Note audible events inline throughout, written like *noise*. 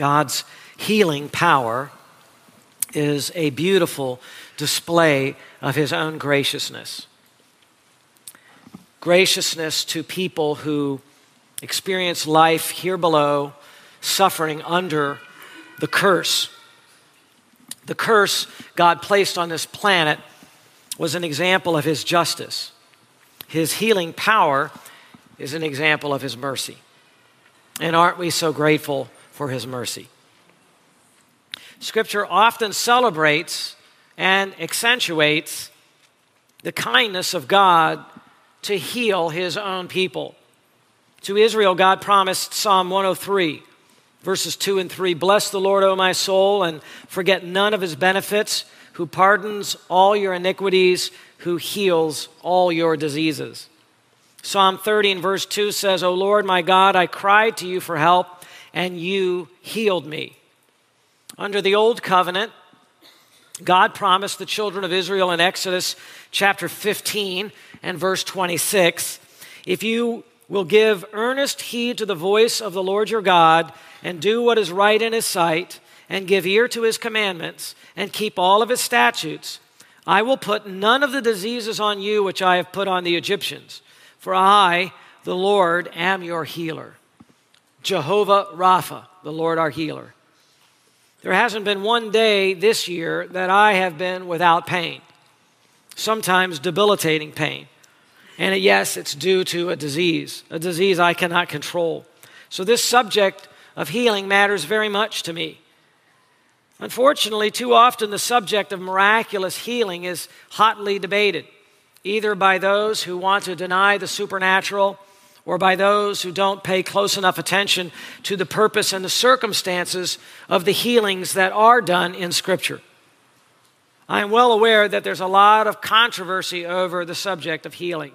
God's healing power is a beautiful display of his own graciousness. Graciousness to people who experience life here below, suffering under the curse. The curse God placed on this planet was an example of his justice. His healing power is an example of his mercy. And aren't we so grateful for his mercy? Scripture often celebrates and accentuates the kindness of God to heal his own people. To Israel, God promised Psalm 103, verses 2 and 3 Bless the Lord, O my soul, and forget none of his benefits, who pardons all your iniquities, who heals all your diseases. Psalm 30 and verse 2 says, O Lord my God, I cried to you for help, and you healed me. Under the old covenant, God promised the children of Israel in Exodus chapter 15 and verse 26 if you will give earnest heed to the voice of the Lord your God and do what is right in his sight and give ear to his commandments and keep all of his statutes, I will put none of the diseases on you which I have put on the Egyptians, for I, the Lord, am your healer. Jehovah Rapha, the Lord our healer. There hasn't been one day this year that I have been without pain, sometimes debilitating pain. And yes, it's due to a disease, a disease I cannot control. So, this subject of healing matters very much to me. Unfortunately, too often the subject of miraculous healing is hotly debated, either by those who want to deny the supernatural or by those who don't pay close enough attention to the purpose and the circumstances of the healings that are done in Scripture. I am well aware that there's a lot of controversy over the subject of healing.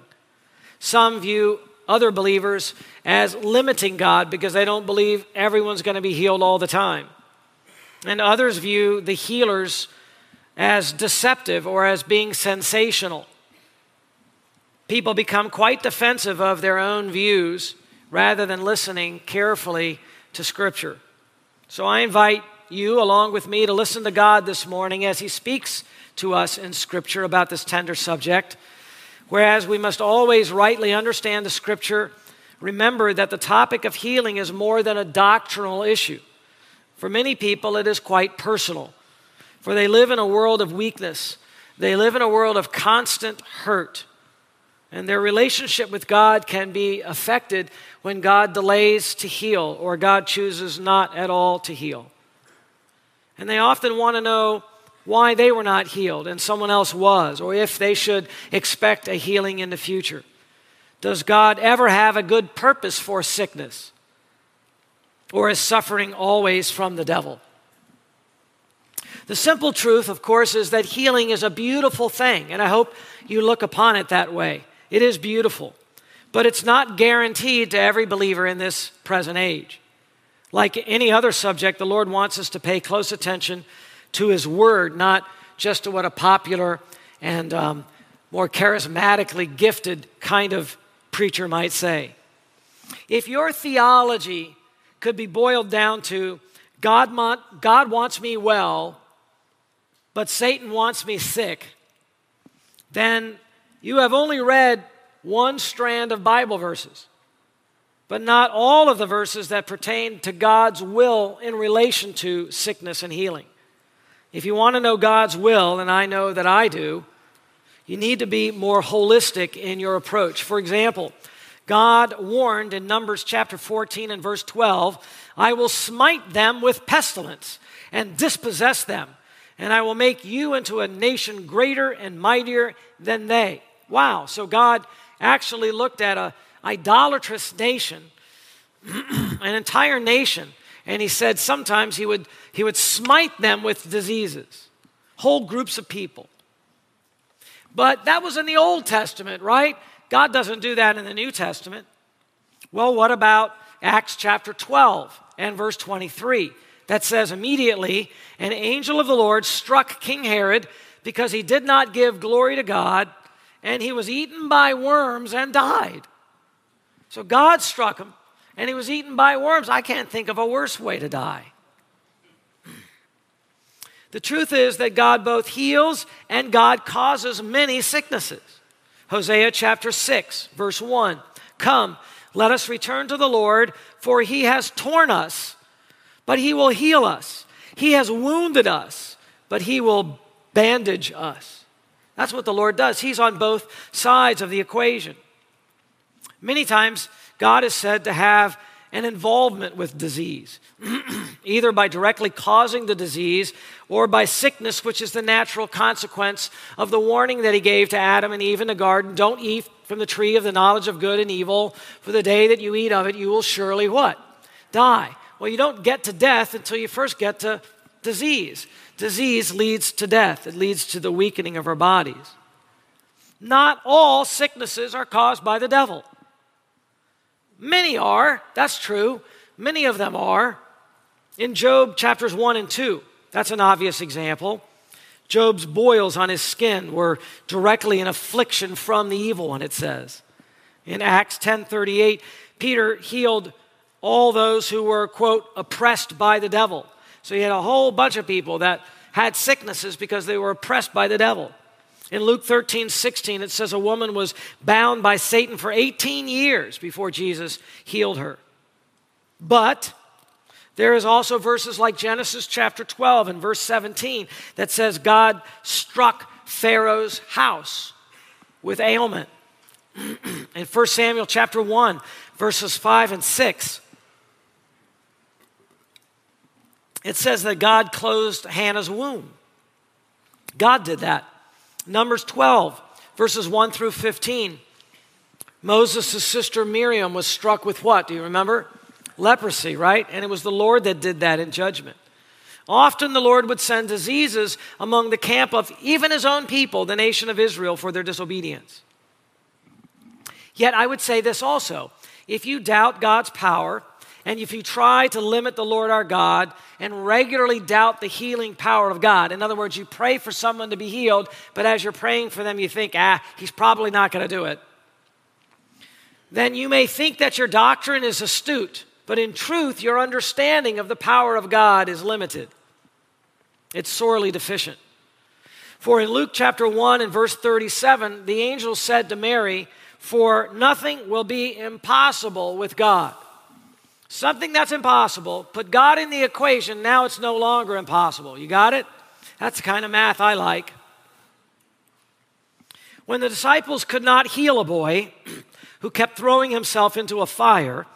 Some view other believers as limiting God because they don't believe everyone's going to be healed all the time. And others view the healers as deceptive or as being sensational people become quite defensive of their own views rather than listening carefully to Scripture. So I invite you, along with me, to listen to God this morning as He speaks to us in Scripture about this tender subject. Whereas we must always rightly understand the Scripture, remember that the topic of healing is more than a doctrinal issue. For many people, it is quite personal, for they live in a world of weakness, they live in a world of constant hurt. And their relationship with God can be affected when God delays to heal or God chooses not at all to heal. And they often want to know why they were not healed and someone else was, or if they should expect a healing in the future. Does God ever have a good purpose for sickness? Or is suffering always from the devil? The simple truth, of course, is that healing is a beautiful thing, and I hope you look upon it that way. It is beautiful, but it's not guaranteed to every believer in this present age. Like any other subject, the Lord wants us to pay close attention to His Word, not just to what a popular and um, more charismatically gifted kind of preacher might say. If your theology could be boiled down to God, God wants me well, but Satan wants me sick, then you have only read one strand of Bible verses, but not all of the verses that pertain to God's will in relation to sickness and healing. If you want to know God's will, and I know that I do, you need to be more holistic in your approach. For example, God warned in Numbers chapter 14 and verse 12, I will smite them with pestilence and dispossess them, and I will make you into a nation greater and mightier than they. Wow. So God actually looked at a idolatrous nation, *clears throat* an entire nation, and he said sometimes he would, he would smite them with diseases, whole groups of people. But that was in the Old Testament, right? God doesn't do that in the New Testament. Well, what about Acts chapter 12 and verse 23? That says, immediately an angel of the Lord struck King Herod because he did not give glory to God and he was eaten by worms and died. So God struck him, and he was eaten by worms. I can't think of a worse way to die. *clears throat* The truth is that God both heals and God causes many sicknesses. Hosea chapter 6, verse 1. Come, let us return to the Lord, for he has torn us, but he will heal us. He has wounded us, but he will bandage us. That's what the Lord does. He's on both sides of the equation. Many times, God is said to have an involvement with disease, *clears throat* either by directly causing the disease or by sickness, which is the natural consequence of the warning that he gave to Adam and Eve in the garden don't eat from the tree of the knowledge of good and evil, for the day that you eat of it, you will surely what? Die. Well, you don't get to death until you first get to disease. Disease leads to death, it leads to the weakening of our bodies. Not all sicknesses are caused by the devil. Many are, that's true. Many of them are. In Job chapters 1 and 2, that's an obvious example. Job's boils on his skin were directly an affliction from the evil one, it says. In Acts 10:38, Peter healed all those who were, quote, oppressed by the devil. So he had a whole bunch of people that had sicknesses because they were oppressed by the devil. In Luke 13, 16, it says a woman was bound by Satan for 18 years before Jesus healed her. But there is also verses like Genesis chapter 12 and verse 17 that says God struck Pharaoh's house with ailment. *clears throat* In 1 Samuel chapter 1, verses 5 and 6, it says that God closed Hannah's womb. God did that. Numbers 12, verses 1 through 15. Moses' sister Miriam was struck with what? Do you remember? Leprosy, right? And it was the Lord that did that in judgment. Often the Lord would send diseases among the camp of even his own people, the nation of Israel, for their disobedience. Yet I would say this also if you doubt God's power, and if you try to limit the Lord our God and regularly doubt the healing power of God, in other words, you pray for someone to be healed, but as you're praying for them, you think, ah, he's probably not going to do it, then you may think that your doctrine is astute, but in truth, your understanding of the power of God is limited. It's sorely deficient. For in Luke chapter 1 and verse 37, the angel said to Mary, For nothing will be impossible with God. Something that's impossible, put God in the equation, now it's no longer impossible. You got it? That's the kind of math I like. When the disciples could not heal a boy *clears throat* who kept throwing himself into a fire,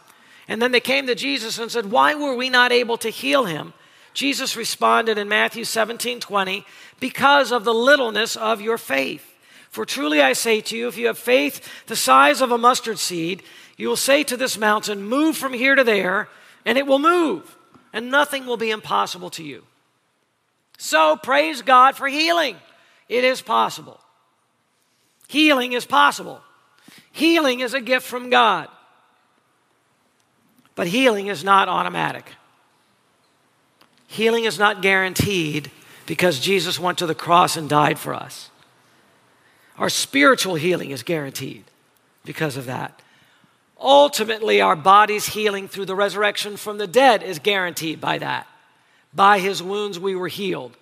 and then they came to Jesus and said, Why were we not able to heal him? Jesus responded in Matthew 17 20, Because of the littleness of your faith. For truly I say to you, if you have faith the size of a mustard seed, you will say to this mountain, Move from here to there, and it will move, and nothing will be impossible to you. So praise God for healing. It is possible. Healing is possible. Healing is a gift from God. But healing is not automatic. Healing is not guaranteed because Jesus went to the cross and died for us. Our spiritual healing is guaranteed because of that. Ultimately, our body's healing through the resurrection from the dead is guaranteed by that. By his wounds, we were healed.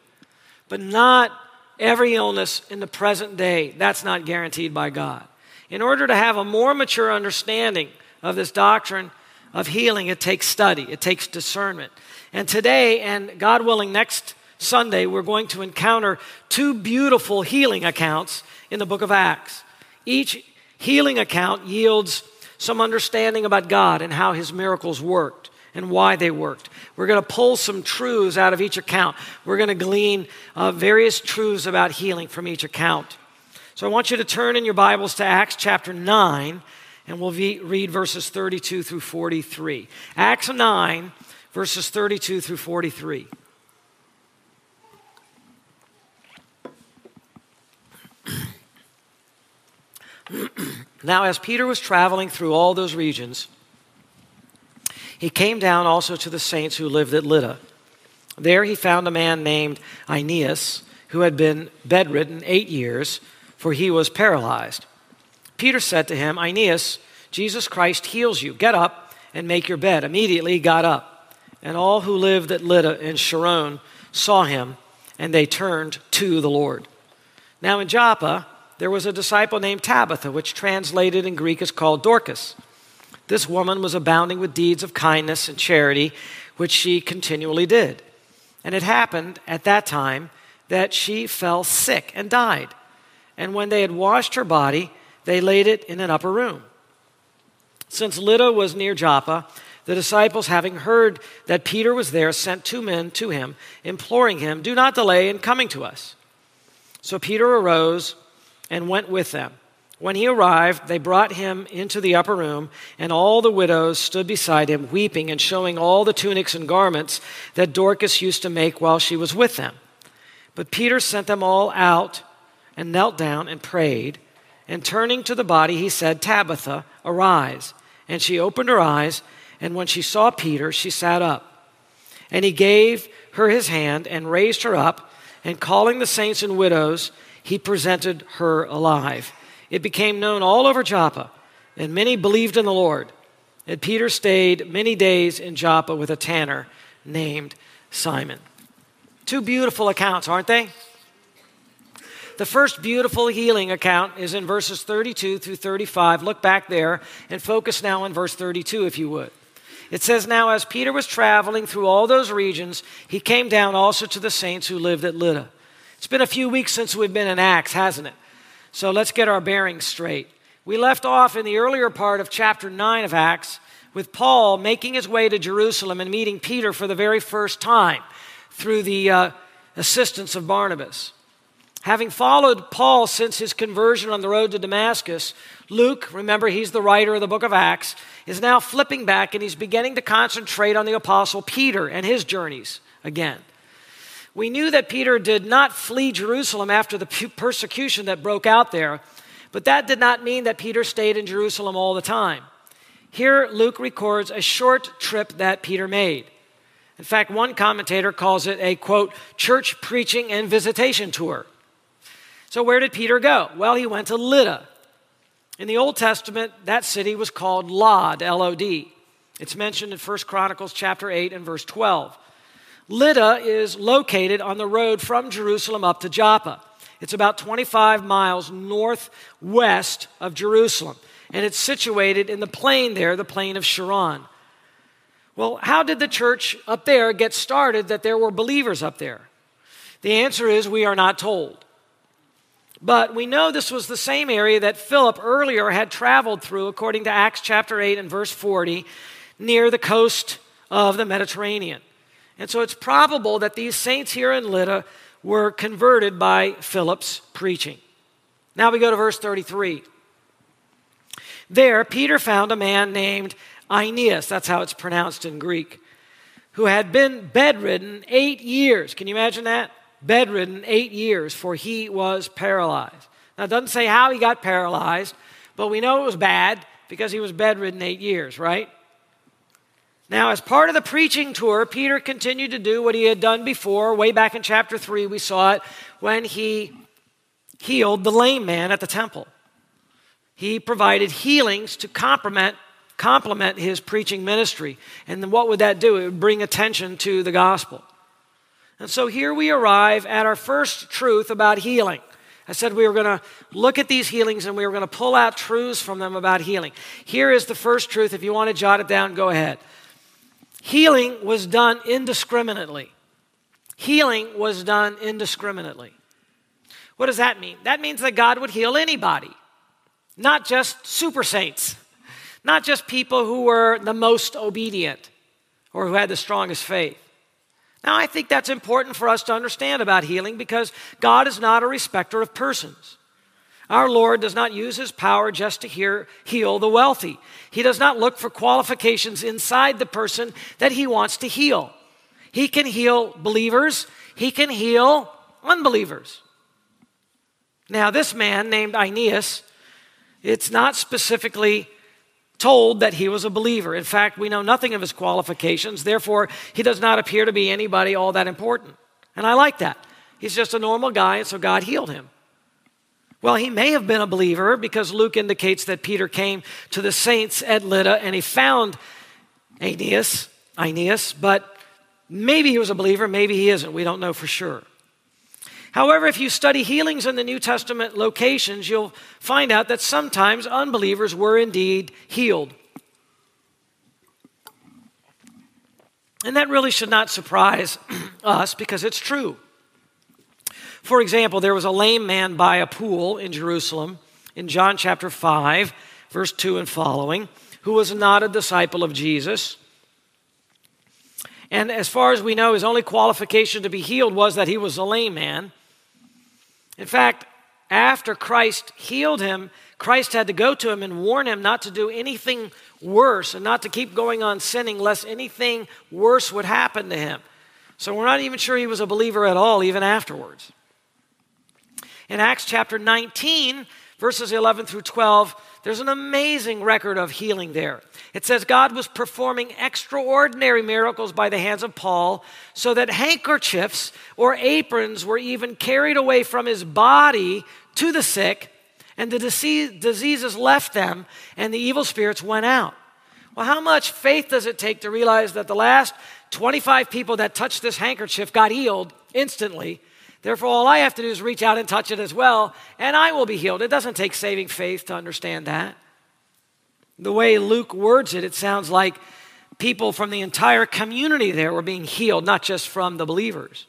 But not every illness in the present day, that's not guaranteed by God. In order to have a more mature understanding of this doctrine of healing, it takes study, it takes discernment. And today, and God willing, next Sunday, we're going to encounter two beautiful healing accounts in the book of Acts. Each healing account yields some understanding about God and how his miracles worked and why they worked. We're going to pull some truths out of each account. We're going to glean uh, various truths about healing from each account. So I want you to turn in your Bibles to Acts chapter 9, and we'll read verses 32 through 43. Acts 9, verses 32 through 43. *clears throat* now, as Peter was traveling through all those regions, he came down also to the saints who lived at Lydda. There he found a man named Aeneas, who had been bedridden eight years, for he was paralyzed. Peter said to him, Aeneas, Jesus Christ heals you. Get up and make your bed. Immediately he got up. And all who lived at Lydda and Sharon saw him and they turned to the Lord. Now in Joppa, there was a disciple named Tabitha, which translated in Greek is called Dorcas. This woman was abounding with deeds of kindness and charity, which she continually did. And it happened at that time that she fell sick and died. And when they had washed her body, they laid it in an upper room. Since Lydda was near Joppa, the disciples, having heard that Peter was there, sent two men to him, imploring him, Do not delay in coming to us. So Peter arose and went with them. When he arrived, they brought him into the upper room, and all the widows stood beside him, weeping and showing all the tunics and garments that Dorcas used to make while she was with them. But Peter sent them all out and knelt down and prayed. And turning to the body, he said, Tabitha, arise. And she opened her eyes, and when she saw Peter, she sat up. And he gave her his hand and raised her up, and calling the saints and widows, he presented her alive. It became known all over Joppa, and many believed in the Lord. And Peter stayed many days in Joppa with a tanner named Simon. Two beautiful accounts, aren't they? The first beautiful healing account is in verses 32 through 35. Look back there and focus now on verse 32, if you would. It says, Now, as Peter was traveling through all those regions, he came down also to the saints who lived at Lydda. It's been a few weeks since we've been in Acts, hasn't it? So let's get our bearings straight. We left off in the earlier part of chapter 9 of Acts with Paul making his way to Jerusalem and meeting Peter for the very first time through the uh, assistance of Barnabas. Having followed Paul since his conversion on the road to Damascus, Luke, remember he's the writer of the book of Acts, is now flipping back and he's beginning to concentrate on the apostle Peter and his journeys again. We knew that Peter did not flee Jerusalem after the persecution that broke out there, but that did not mean that Peter stayed in Jerusalem all the time. Here, Luke records a short trip that Peter made. In fact, one commentator calls it a quote, church preaching and visitation tour. So, where did Peter go? Well, he went to Lydda. In the Old Testament, that city was called Lod, L O D. It's mentioned in 1 Chronicles chapter 8 and verse 12. Lydda is located on the road from Jerusalem up to Joppa. It's about 25 miles northwest of Jerusalem, and it's situated in the plain there, the plain of Sharon. Well, how did the church up there get started that there were believers up there? The answer is we are not told. But we know this was the same area that Philip earlier had traveled through, according to Acts chapter 8 and verse 40, near the coast of the Mediterranean. And so it's probable that these saints here in Lydda were converted by Philip's preaching. Now we go to verse 33. There, Peter found a man named Aeneas, that's how it's pronounced in Greek, who had been bedridden eight years. Can you imagine that? bedridden eight years, for he was paralyzed. Now, it doesn't say how he got paralyzed, but we know it was bad because he was bedridden eight years, right? Now, as part of the preaching tour, Peter continued to do what he had done before. Way back in chapter 3, we saw it when he healed the lame man at the temple. He provided healings to complement, complement his preaching ministry. And what would that do? It would bring attention to the gospel. And so here we arrive at our first truth about healing. I said we were going to look at these healings and we were going to pull out truths from them about healing. Here is the first truth. If you want to jot it down, go ahead. Healing was done indiscriminately. Healing was done indiscriminately. What does that mean? That means that God would heal anybody, not just super saints, not just people who were the most obedient or who had the strongest faith. Now, I think that's important for us to understand about healing because God is not a respecter of persons. Our Lord does not use his power just to hear, heal the wealthy. He does not look for qualifications inside the person that he wants to heal. He can heal believers, he can heal unbelievers. Now, this man named Aeneas, it's not specifically told that he was a believer. In fact, we know nothing of his qualifications, therefore, he does not appear to be anybody all that important. And I like that. He's just a normal guy, and so God healed him. Well, he may have been a believer because Luke indicates that Peter came to the saints at Lydda and he found Aeneas, Aeneas, but maybe he was a believer, maybe he isn't. We don't know for sure. However, if you study healings in the New Testament locations, you'll find out that sometimes unbelievers were indeed healed. And that really should not surprise *clears throat* us because it's true. For example, there was a lame man by a pool in Jerusalem in John chapter 5, verse 2 and following, who was not a disciple of Jesus. And as far as we know, his only qualification to be healed was that he was a lame man. In fact, after Christ healed him, Christ had to go to him and warn him not to do anything worse and not to keep going on sinning lest anything worse would happen to him. So we're not even sure he was a believer at all, even afterwards. In Acts chapter 19, verses 11 through 12, there's an amazing record of healing there. It says God was performing extraordinary miracles by the hands of Paul, so that handkerchiefs or aprons were even carried away from his body to the sick, and the diseases left them, and the evil spirits went out. Well, how much faith does it take to realize that the last 25 people that touched this handkerchief got healed instantly? Therefore, all I have to do is reach out and touch it as well, and I will be healed. It doesn't take saving faith to understand that. The way Luke words it, it sounds like people from the entire community there were being healed, not just from the believers.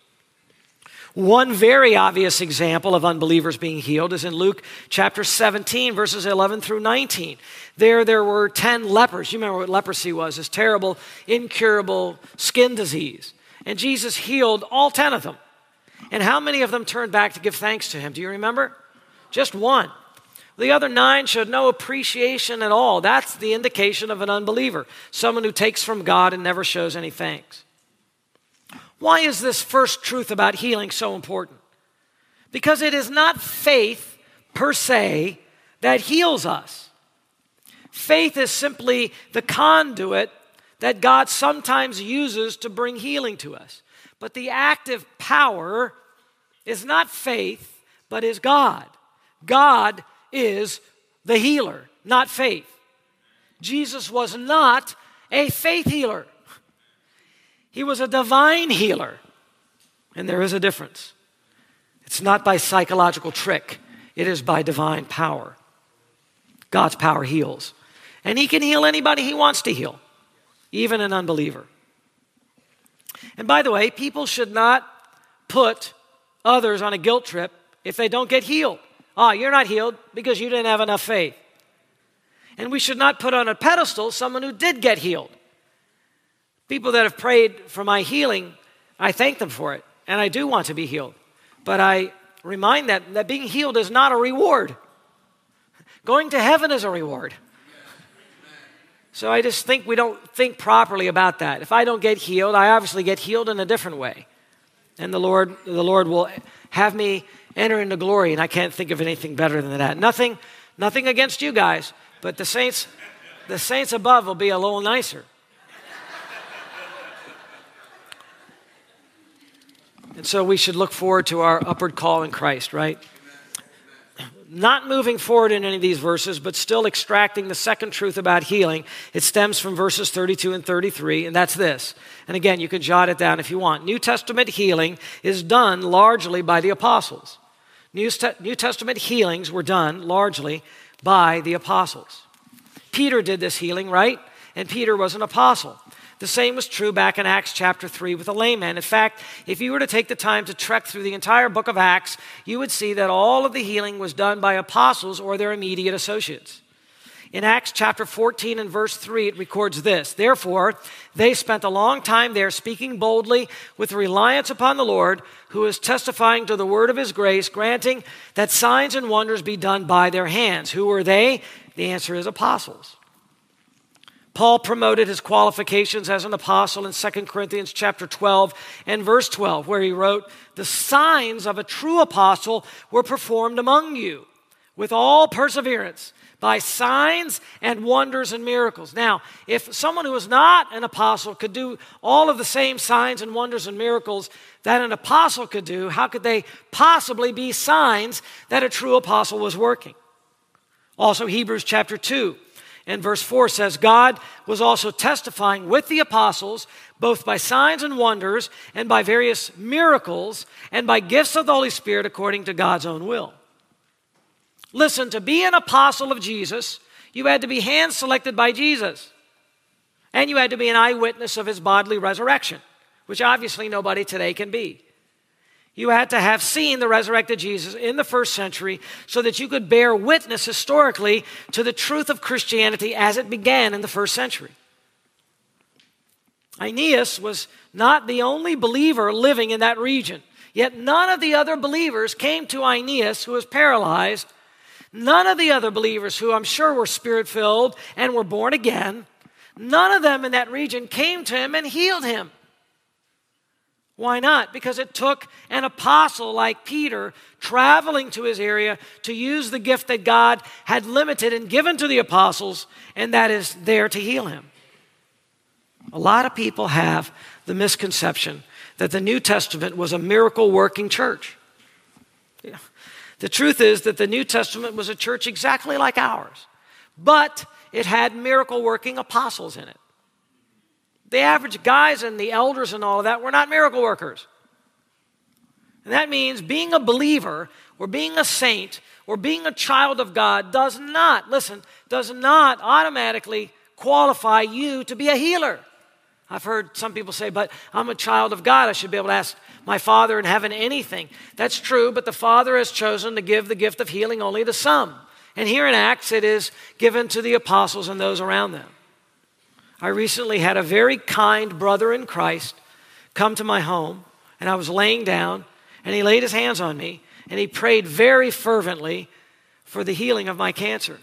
One very obvious example of unbelievers being healed is in Luke chapter 17, verses 11 through 19. There, there were 10 lepers. You remember what leprosy was this terrible, incurable skin disease. And Jesus healed all 10 of them. And how many of them turned back to give thanks to him? Do you remember? Just one. The other nine showed no appreciation at all. That's the indication of an unbeliever, someone who takes from God and never shows any thanks. Why is this first truth about healing so important? Because it is not faith per se that heals us. Faith is simply the conduit that God sometimes uses to bring healing to us. But the active power is not faith, but is God. God is the healer, not faith. Jesus was not a faith healer, he was a divine healer. And there is a difference. It's not by psychological trick, it is by divine power. God's power heals. And He can heal anybody He wants to heal, even an unbeliever. And by the way, people should not put others on a guilt trip if they don't get healed. Ah, oh, you're not healed because you didn't have enough faith. And we should not put on a pedestal someone who did get healed. People that have prayed for my healing, I thank them for it, and I do want to be healed. But I remind them that being healed is not a reward. Going to heaven is a reward. So I just think we don't think properly about that. If I don't get healed, I obviously get healed in a different way. And the Lord, the Lord will have me enter into glory, and I can't think of anything better than that. Nothing, nothing against you guys, but the saints, the saints above will be a little nicer. And so we should look forward to our upward call in Christ, right? Not moving forward in any of these verses, but still extracting the second truth about healing. It stems from verses 32 and 33, and that's this. And again, you can jot it down if you want. New Testament healing is done largely by the apostles. New, Testament healings were done largely by the apostles. Peter did this healing, right? And Peter was an apostle. The same was true back in Acts chapter 3 with the lame man. In fact, if you were to take the time to trek through the entire book of Acts, you would see that all of the healing was done by apostles or their immediate associates. In Acts chapter 14 and verse 3, it records this Therefore, they spent a long time there speaking boldly with reliance upon the Lord, who is testifying to the word of his grace, granting that signs and wonders be done by their hands. Who were they? The answer is apostles. Paul promoted his qualifications as an apostle in 2 Corinthians chapter 12 and verse 12 where he wrote, "The signs of a true apostle were performed among you with all perseverance by signs and wonders and miracles." Now, if someone who was not an apostle could do all of the same signs and wonders and miracles that an apostle could do, how could they possibly be signs that a true apostle was working? Also Hebrews chapter 2 and verse 4 says, God was also testifying with the apostles both by signs and wonders, and by various miracles, and by gifts of the Holy Spirit according to God's own will. Listen, to be an apostle of Jesus, you had to be hand selected by Jesus, and you had to be an eyewitness of his bodily resurrection, which obviously nobody today can be. You had to have seen the resurrected Jesus in the first century so that you could bear witness historically to the truth of Christianity as it began in the first century. Aeneas was not the only believer living in that region, yet none of the other believers came to Aeneas, who was paralyzed. None of the other believers, who I'm sure were spirit filled and were born again, none of them in that region came to him and healed him. Why not? Because it took an apostle like Peter traveling to his area to use the gift that God had limited and given to the apostles, and that is there to heal him. A lot of people have the misconception that the New Testament was a miracle working church. The truth is that the New Testament was a church exactly like ours, but it had miracle working apostles in it. The average guys and the elders and all of that were not miracle workers. And that means being a believer or being a saint or being a child of God does not, listen, does not automatically qualify you to be a healer. I've heard some people say, but I'm a child of God. I should be able to ask my Father in heaven anything. That's true, but the Father has chosen to give the gift of healing only to some. And here in Acts, it is given to the apostles and those around them. I recently had a very kind brother in Christ come to my home, and I was laying down, and he laid his hands on me, and he prayed very fervently for the healing of my cancer.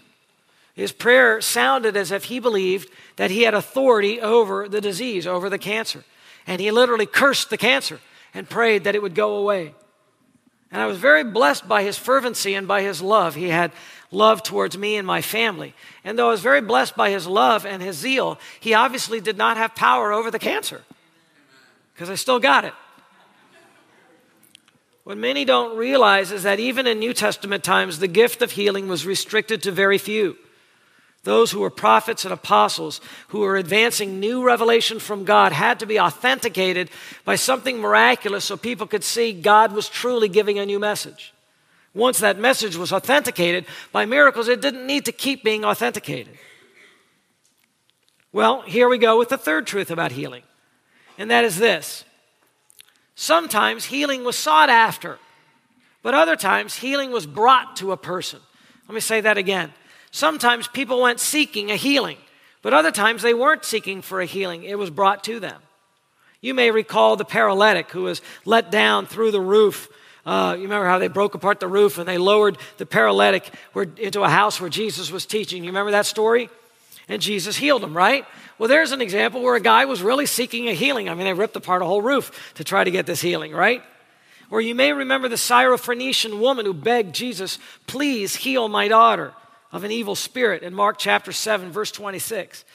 His prayer sounded as if he believed that he had authority over the disease, over the cancer. And he literally cursed the cancer and prayed that it would go away. And I was very blessed by his fervency and by his love. He had love towards me and my family. And though I was very blessed by his love and his zeal, he obviously did not have power over the cancer because I still got it. What many don't realize is that even in New Testament times, the gift of healing was restricted to very few. Those who were prophets and apostles who were advancing new revelation from God had to be authenticated by something miraculous so people could see God was truly giving a new message. Once that message was authenticated by miracles, it didn't need to keep being authenticated. Well, here we go with the third truth about healing, and that is this sometimes healing was sought after, but other times healing was brought to a person. Let me say that again. Sometimes people went seeking a healing, but other times they weren't seeking for a healing, it was brought to them. You may recall the paralytic who was let down through the roof uh, you remember how they broke apart the roof and they lowered the paralytic where, into a house where Jesus was teaching. You remember that story? And Jesus healed him, right? Well, there's an example where a guy was really seeking a healing. I mean, they ripped apart a whole roof to try to get this healing, right? Or you may remember the Syrophoenician woman who begged Jesus, please heal my daughter of an evil spirit in Mark chapter 7, verse 26.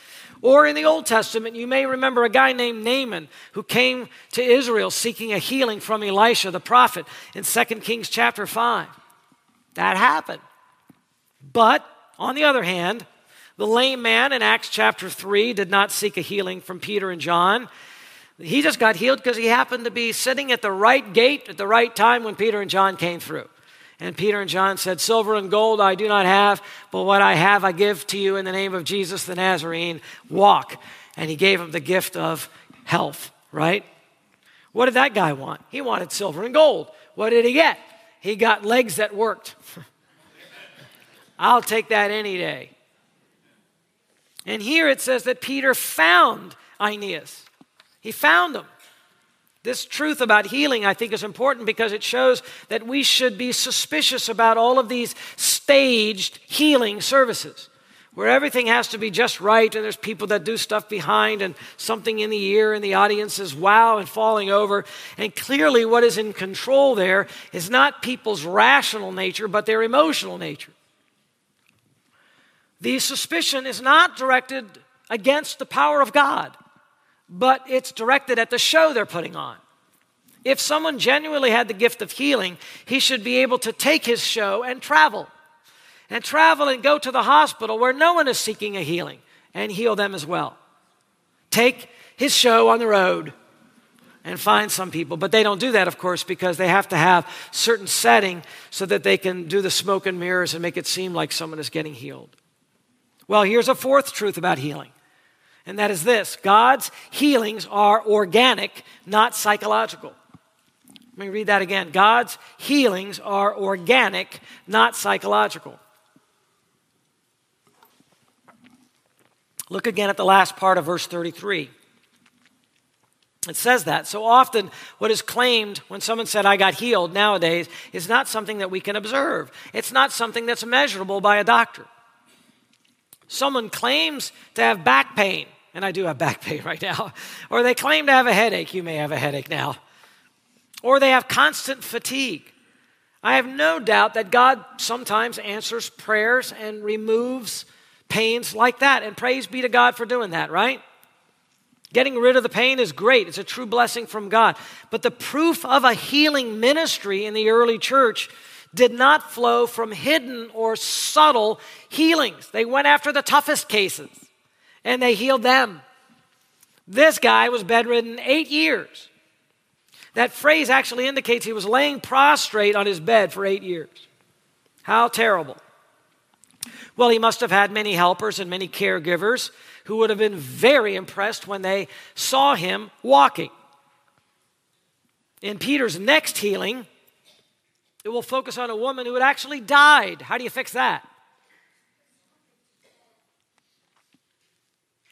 Or in the Old Testament, you may remember a guy named Naaman who came to Israel seeking a healing from Elisha the prophet in 2 Kings chapter 5. That happened. But on the other hand, the lame man in Acts chapter 3 did not seek a healing from Peter and John. He just got healed because he happened to be sitting at the right gate at the right time when Peter and John came through. And Peter and John said, Silver and gold I do not have, but what I have I give to you in the name of Jesus the Nazarene. Walk. And he gave him the gift of health, right? What did that guy want? He wanted silver and gold. What did he get? He got legs that worked. *laughs* I'll take that any day. And here it says that Peter found Aeneas. He found him. This truth about healing, I think, is important because it shows that we should be suspicious about all of these staged healing services where everything has to be just right and there's people that do stuff behind and something in the ear and the audience is wow and falling over. And clearly, what is in control there is not people's rational nature, but their emotional nature. The suspicion is not directed against the power of God but it's directed at the show they're putting on. If someone genuinely had the gift of healing, he should be able to take his show and travel. And travel and go to the hospital where no one is seeking a healing and heal them as well. Take his show on the road and find some people. But they don't do that, of course, because they have to have certain setting so that they can do the smoke and mirrors and make it seem like someone is getting healed. Well, here's a fourth truth about healing, and that is this God's healings are organic, not psychological. Let me read that again. God's healings are organic, not psychological. Look again at the last part of verse 33. It says that. So often, what is claimed when someone said, I got healed nowadays, is not something that we can observe. It's not something that's measurable by a doctor. Someone claims to have back pain, and I do have back *laughs* pain right now, or they claim to have a headache. You may have a headache now. Or they have constant fatigue. I have no doubt that God sometimes answers prayers and removes pains like that, and praise be to God for doing that, right? Getting rid of the pain is great. It's a true blessing from God. But the proof of a healing ministry in the early church did not flow from hidden or subtle healings. They went after the toughest cases and they healed them. This guy was bedridden eight years. That phrase actually indicates he was laying prostrate on his bed for eight years. How terrible. Well, he must have had many helpers and many caregivers who would have been very impressed when they saw him walking. In Peter's next healing, it will focus on a woman who had actually died. How do you fix that?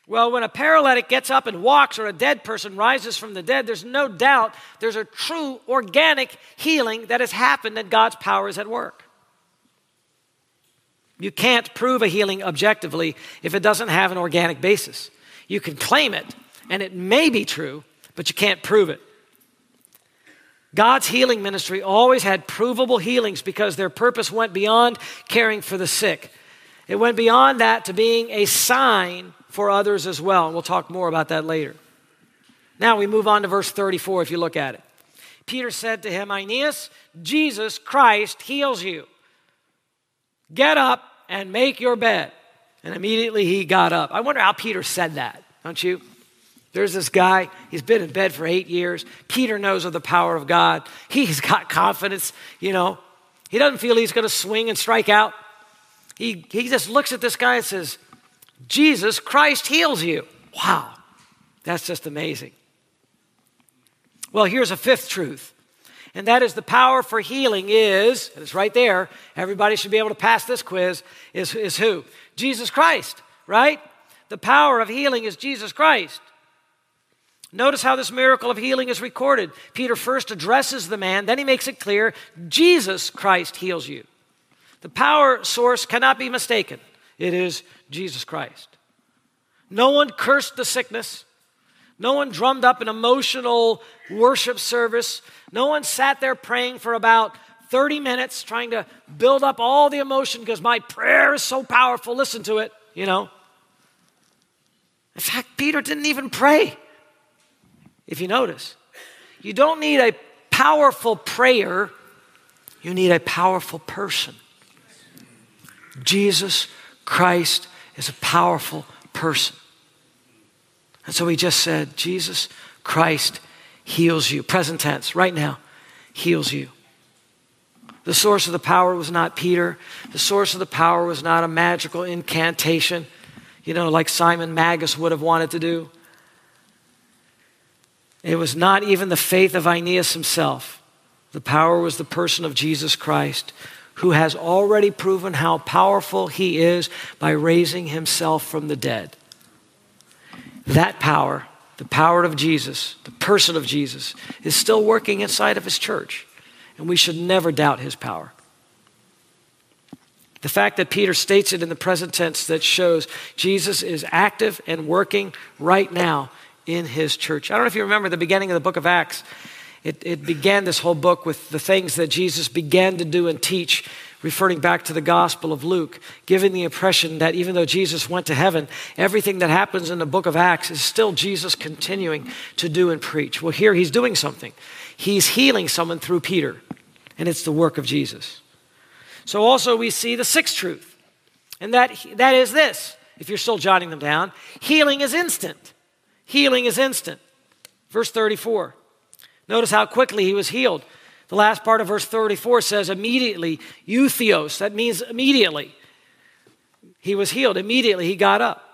Well, when a paralytic gets up and walks or a dead person rises from the dead, there's no doubt there's a true organic healing that has happened and God's power is at work. You can't prove a healing objectively if it doesn't have an organic basis. You can claim it, and it may be true, but you can't prove it. God's healing ministry always had provable healings because their purpose went beyond caring for the sick. It went beyond that to being a sign for others as well. And we'll talk more about that later. Now we move on to verse 34 if you look at it. Peter said to him, Aeneas, Jesus Christ heals you. Get up and make your bed. And immediately he got up. I wonder how Peter said that, don't you? There's this guy, he's been in bed for eight years. Peter knows of the power of God. He's got confidence, you know. He doesn't feel he's going to swing and strike out. He, he just looks at this guy and says, Jesus Christ heals you. Wow, that's just amazing. Well, here's a fifth truth and that is the power for healing is, and it's right there, everybody should be able to pass this quiz, is, is who? Jesus Christ, right? The power of healing is Jesus Christ. Notice how this miracle of healing is recorded. Peter first addresses the man, then he makes it clear Jesus Christ heals you. The power source cannot be mistaken. It is Jesus Christ. No one cursed the sickness. No one drummed up an emotional worship service. No one sat there praying for about 30 minutes trying to build up all the emotion because my prayer is so powerful. Listen to it, you know. In fact, Peter didn't even pray. If you notice, you don't need a powerful prayer, you need a powerful person. Jesus Christ is a powerful person. And so he just said, Jesus Christ heals you. Present tense, right now, heals you. The source of the power was not Peter. The source of the power was not a magical incantation, you know, like Simon Magus would have wanted to do. It was not even the faith of Aeneas himself. The power was the person of Jesus Christ, who has already proven how powerful he is by raising himself from the dead. That power, the power of Jesus, the person of Jesus, is still working inside of his church. And we should never doubt his power. The fact that Peter states it in the present tense that shows Jesus is active and working right now in his church. I don't know if you remember the beginning of the book of Acts. It, it began this whole book with the things that Jesus began to do and teach referring back to the Gospel of Luke, giving the impression that even though Jesus went to heaven, everything that happens in the book of Acts is still Jesus continuing to do and preach. Well, here he's doing something. He's healing someone through Peter, and it's the work of Jesus. So, also, we see the sixth truth, and that, that is this if you're still jotting them down healing is instant. Healing is instant. Verse 34. Notice how quickly he was healed. The last part of verse 34 says immediately, eutheos. That means immediately. He was healed. Immediately he got up.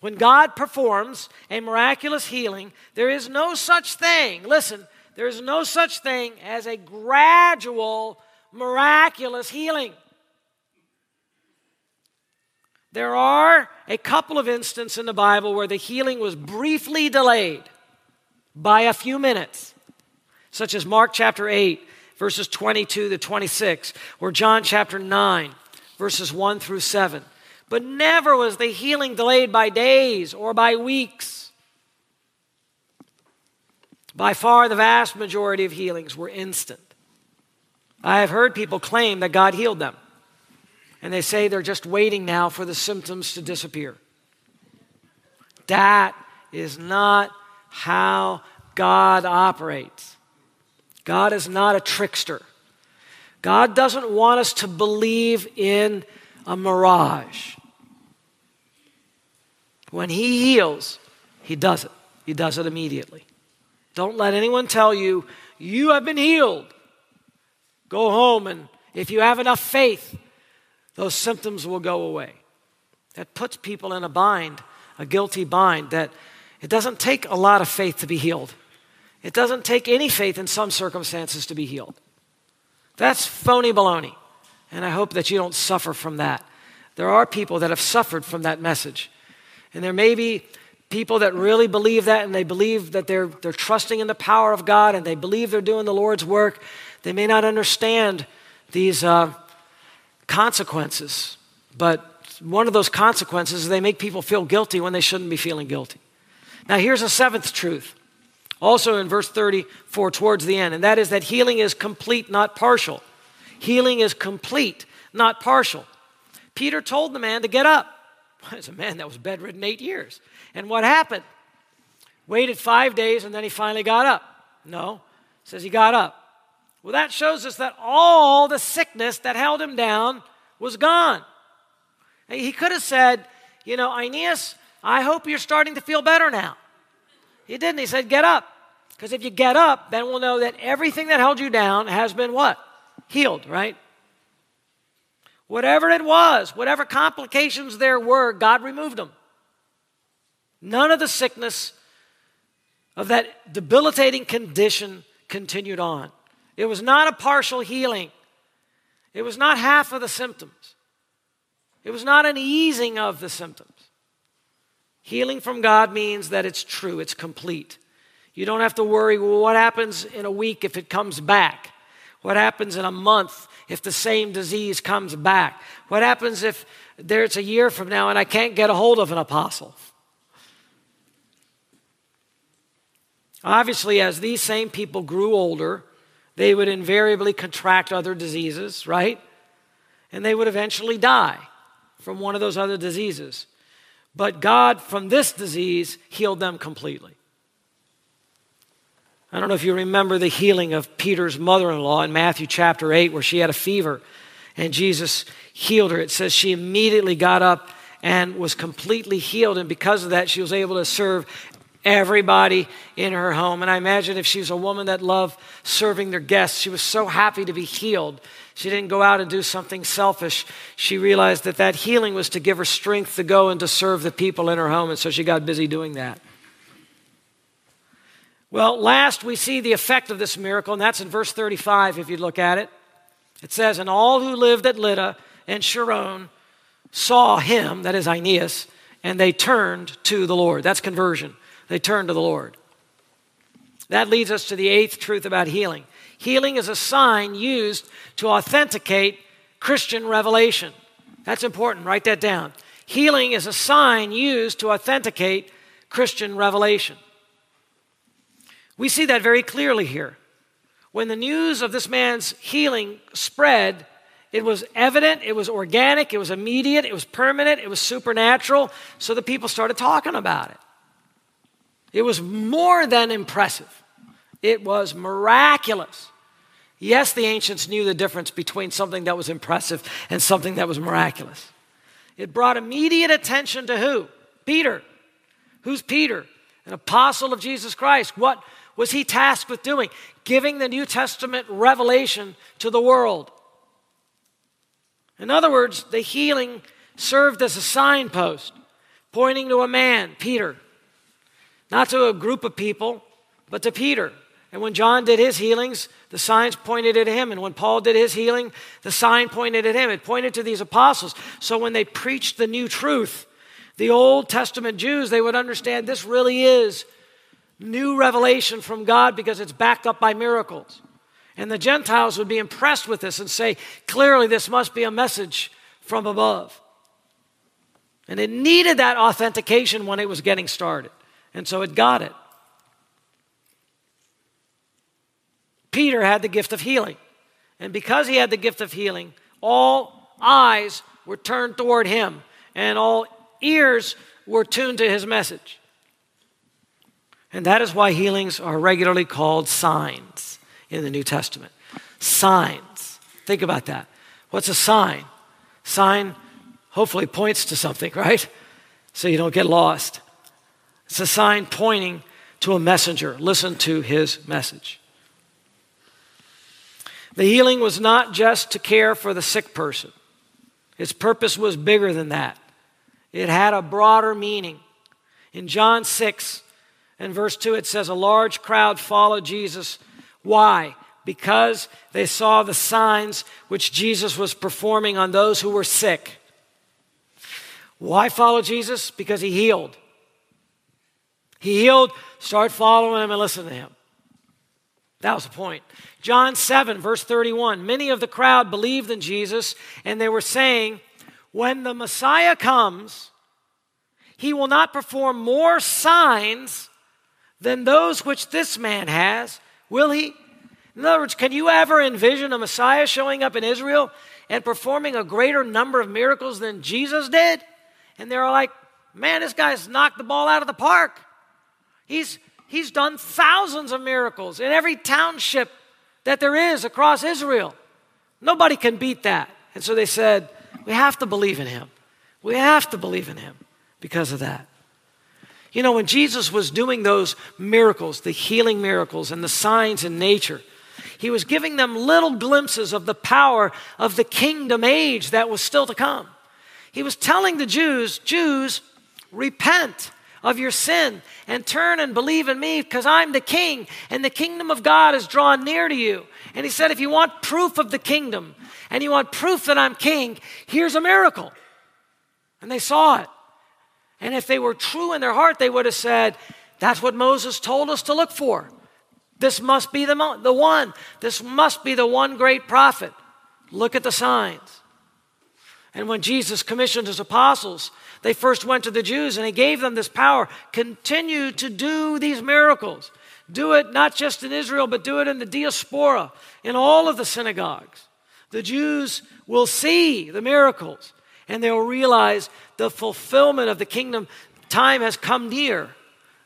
When God performs a miraculous healing, there is no such thing, listen, there is no such thing as a gradual miraculous healing. There are a couple of instances in the Bible where the healing was briefly delayed by a few minutes, such as Mark chapter 8, verses 22 to 26, or John chapter 9, verses 1 through 7. But never was the healing delayed by days or by weeks. By far, the vast majority of healings were instant. I have heard people claim that God healed them, and they say they're just waiting now for the symptoms to disappear. That is not how God operates. God is not a trickster. God doesn't want us to believe in a mirage. When He heals, He does it. He does it immediately. Don't let anyone tell you, you have been healed. Go home, and if you have enough faith, those symptoms will go away. That puts people in a bind, a guilty bind, that it doesn't take a lot of faith to be healed. It doesn't take any faith in some circumstances to be healed. That's phony baloney. And I hope that you don't suffer from that. There are people that have suffered from that message. And there may be people that really believe that and they believe that they're, they're trusting in the power of God and they believe they're doing the Lord's work. They may not understand these uh, consequences, but one of those consequences is they make people feel guilty when they shouldn't be feeling guilty. Now, here's a seventh truth, also in verse 34 towards the end, and that is that healing is complete, not partial. Healing is complete, not partial. Peter told the man to get up. *laughs* It's a man that was bedridden eight years. And what happened? Waited five days and then he finally got up. No, says he got up. Well, that shows us that all the sickness that held him down was gone. He could have said, You know, Aeneas, I hope you're starting to feel better now. He didn't. He said, Get up. Because if you get up, then we'll know that everything that held you down has been what? Healed, right? Whatever it was, whatever complications there were, God removed them. None of the sickness of that debilitating condition continued on. It was not a partial healing, it was not half of the symptoms, it was not an easing of the symptoms. Healing from God means that it's true, it's complete. You don't have to worry, well, what happens in a week if it comes back? What happens in a month if the same disease comes back? What happens if there's a year from now and I can't get a hold of an apostle? Obviously, as these same people grew older, they would invariably contract other diseases, right? And they would eventually die from one of those other diseases. But God, from this disease, healed them completely. I don't know if you remember the healing of Peter's mother in law in Matthew chapter 8, where she had a fever and Jesus healed her. It says she immediately got up and was completely healed. And because of that, she was able to serve everybody in her home. And I imagine if she was a woman that loved serving their guests, she was so happy to be healed. She didn't go out and do something selfish. She realized that that healing was to give her strength to go and to serve the people in her home. And so she got busy doing that. Well, last we see the effect of this miracle, and that's in verse 35 if you look at it. It says, And all who lived at Lydda and Sharon saw him, that is Aeneas, and they turned to the Lord. That's conversion. They turn to the Lord. That leads us to the eighth truth about healing. Healing is a sign used to authenticate Christian revelation. That's important. Write that down. Healing is a sign used to authenticate Christian revelation. We see that very clearly here. When the news of this man's healing spread, it was evident, it was organic, it was immediate, it was permanent, it was supernatural, so the people started talking about it. It was more than impressive, it was miraculous. Yes, the ancients knew the difference between something that was impressive and something that was miraculous. It brought immediate attention to who? Peter. Who's Peter? an apostle of Jesus Christ. What was he tasked with doing? Giving the New Testament revelation to the world. In other words, the healing served as a signpost pointing to a man, Peter, not to a group of people, but to Peter. And when John did his healings, the signs pointed at him. And when Paul did his healing, the sign pointed at him. It pointed to these apostles. So when they preached the new truth, the Old Testament Jews, they would understand this really is new revelation from God because it's backed up by miracles. And the Gentiles would be impressed with this and say, clearly, this must be a message from above. And it needed that authentication when it was getting started. And so it got it. Peter had the gift of healing. And because he had the gift of healing, all eyes were turned toward him and all ears were tuned to his message. And that is why healings are regularly called signs in the New Testament. Signs. Think about that. What's a sign? Sign hopefully points to something, *laughs* right? So you don't get lost. It's a sign pointing to a messenger. Listen to his message. The healing was not just to care for the sick person, its purpose was bigger than that. It had a broader meaning. In John 6 and verse 2, it says, A large crowd followed Jesus. Why? Because they saw the signs which Jesus was performing on those who were sick. Why follow Jesus? Because he healed. He healed, start following him and listen to him. That was the point. John 7, verse 31. Many of the crowd believed in Jesus, and they were saying, When the Messiah comes, he will not perform more signs than those which this man has, will he? In other words, can you ever envision a Messiah showing up in Israel and performing a greater number of miracles than Jesus did? And they're like, man, this guy's knocked the ball out of the park. He's, he's done thousands of miracles in every township that there is across Israel. Nobody can beat that. And so they said, we have to believe in him. We have to believe in him because of that. You know, when Jesus was doing those miracles, the healing miracles and the signs in nature, he was giving them little glimpses of the power of the kingdom age that was still to come. He was telling the Jews, Jews, repent of your sin and turn and believe in me because I'm the king and the kingdom of God is drawn near to you. And he said, if you want proof of the kingdom and you want proof that I'm king, here's a miracle. And they saw it. And if they were true in their heart, they would have said, that's what Moses told us to look for. This must be the, mo- the one. This must be the one great prophet. Look at the signs. And when Jesus commissioned his apostles, they first went to the Jews and he gave them this power. Continue to do these miracles. Do it not just in Israel, but do it in the diaspora, in all of the synagogues. The Jews will see the miracles and they'll realize the fulfillment of the kingdom time has come near.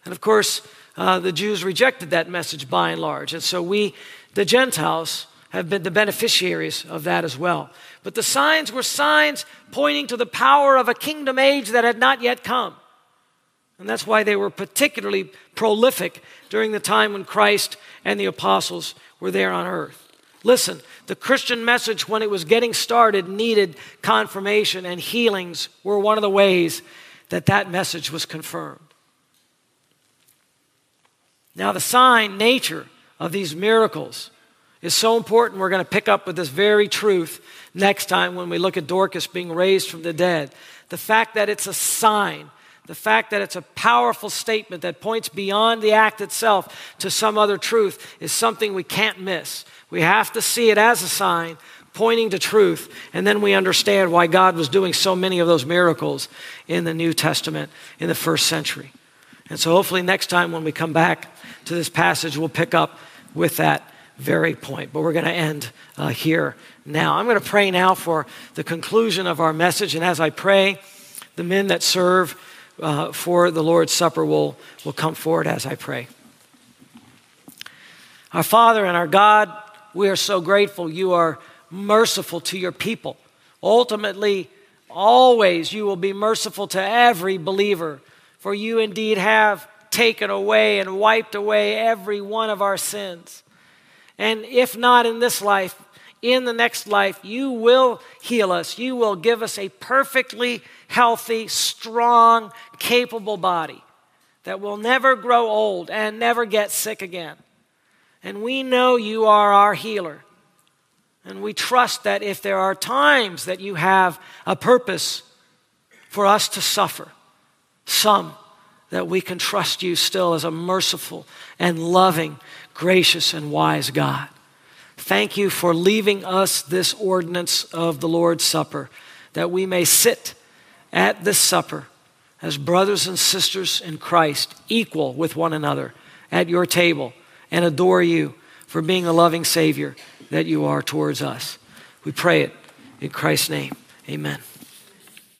And of course, uh, the Jews rejected that message by and large. And so we, the Gentiles, have been the beneficiaries of that as well. But the signs were signs pointing to the power of a kingdom age that had not yet come. And that's why they were particularly prolific during the time when Christ and the apostles were there on earth. Listen, the Christian message, when it was getting started, needed confirmation, and healings were one of the ways that that message was confirmed. Now, the sign nature of these miracles is so important. We're going to pick up with this very truth next time when we look at Dorcas being raised from the dead. The fact that it's a sign, the fact that it's a powerful statement that points beyond the act itself to some other truth is something we can't miss. We have to see it as a sign pointing to truth, and then we understand why God was doing so many of those miracles in the New Testament in the first century. And so, hopefully, next time when we come back to this passage, we'll pick up with that very point. But we're going to end uh, here now. I'm going to pray now for the conclusion of our message. And as I pray, the men that serve uh, for the Lord's Supper will, will come forward as I pray. Our Father and our God, we are so grateful you are merciful to your people. Ultimately, always you will be merciful to every believer, for you indeed have taken away and wiped away every one of our sins. And if not in this life, in the next life, you will heal us. You will give us a perfectly healthy, strong, capable body that will never grow old and never get sick again. And we know you are our healer. And we trust that if there are times that you have a purpose for us to suffer, some, that we can trust you still as a merciful and loving, gracious, and wise God. Thank you for leaving us this ordinance of the Lord's Supper, that we may sit at this supper as brothers and sisters in Christ, equal with one another at your table, and adore you for being the loving Savior that you are towards us. We pray it in Christ's name. Amen.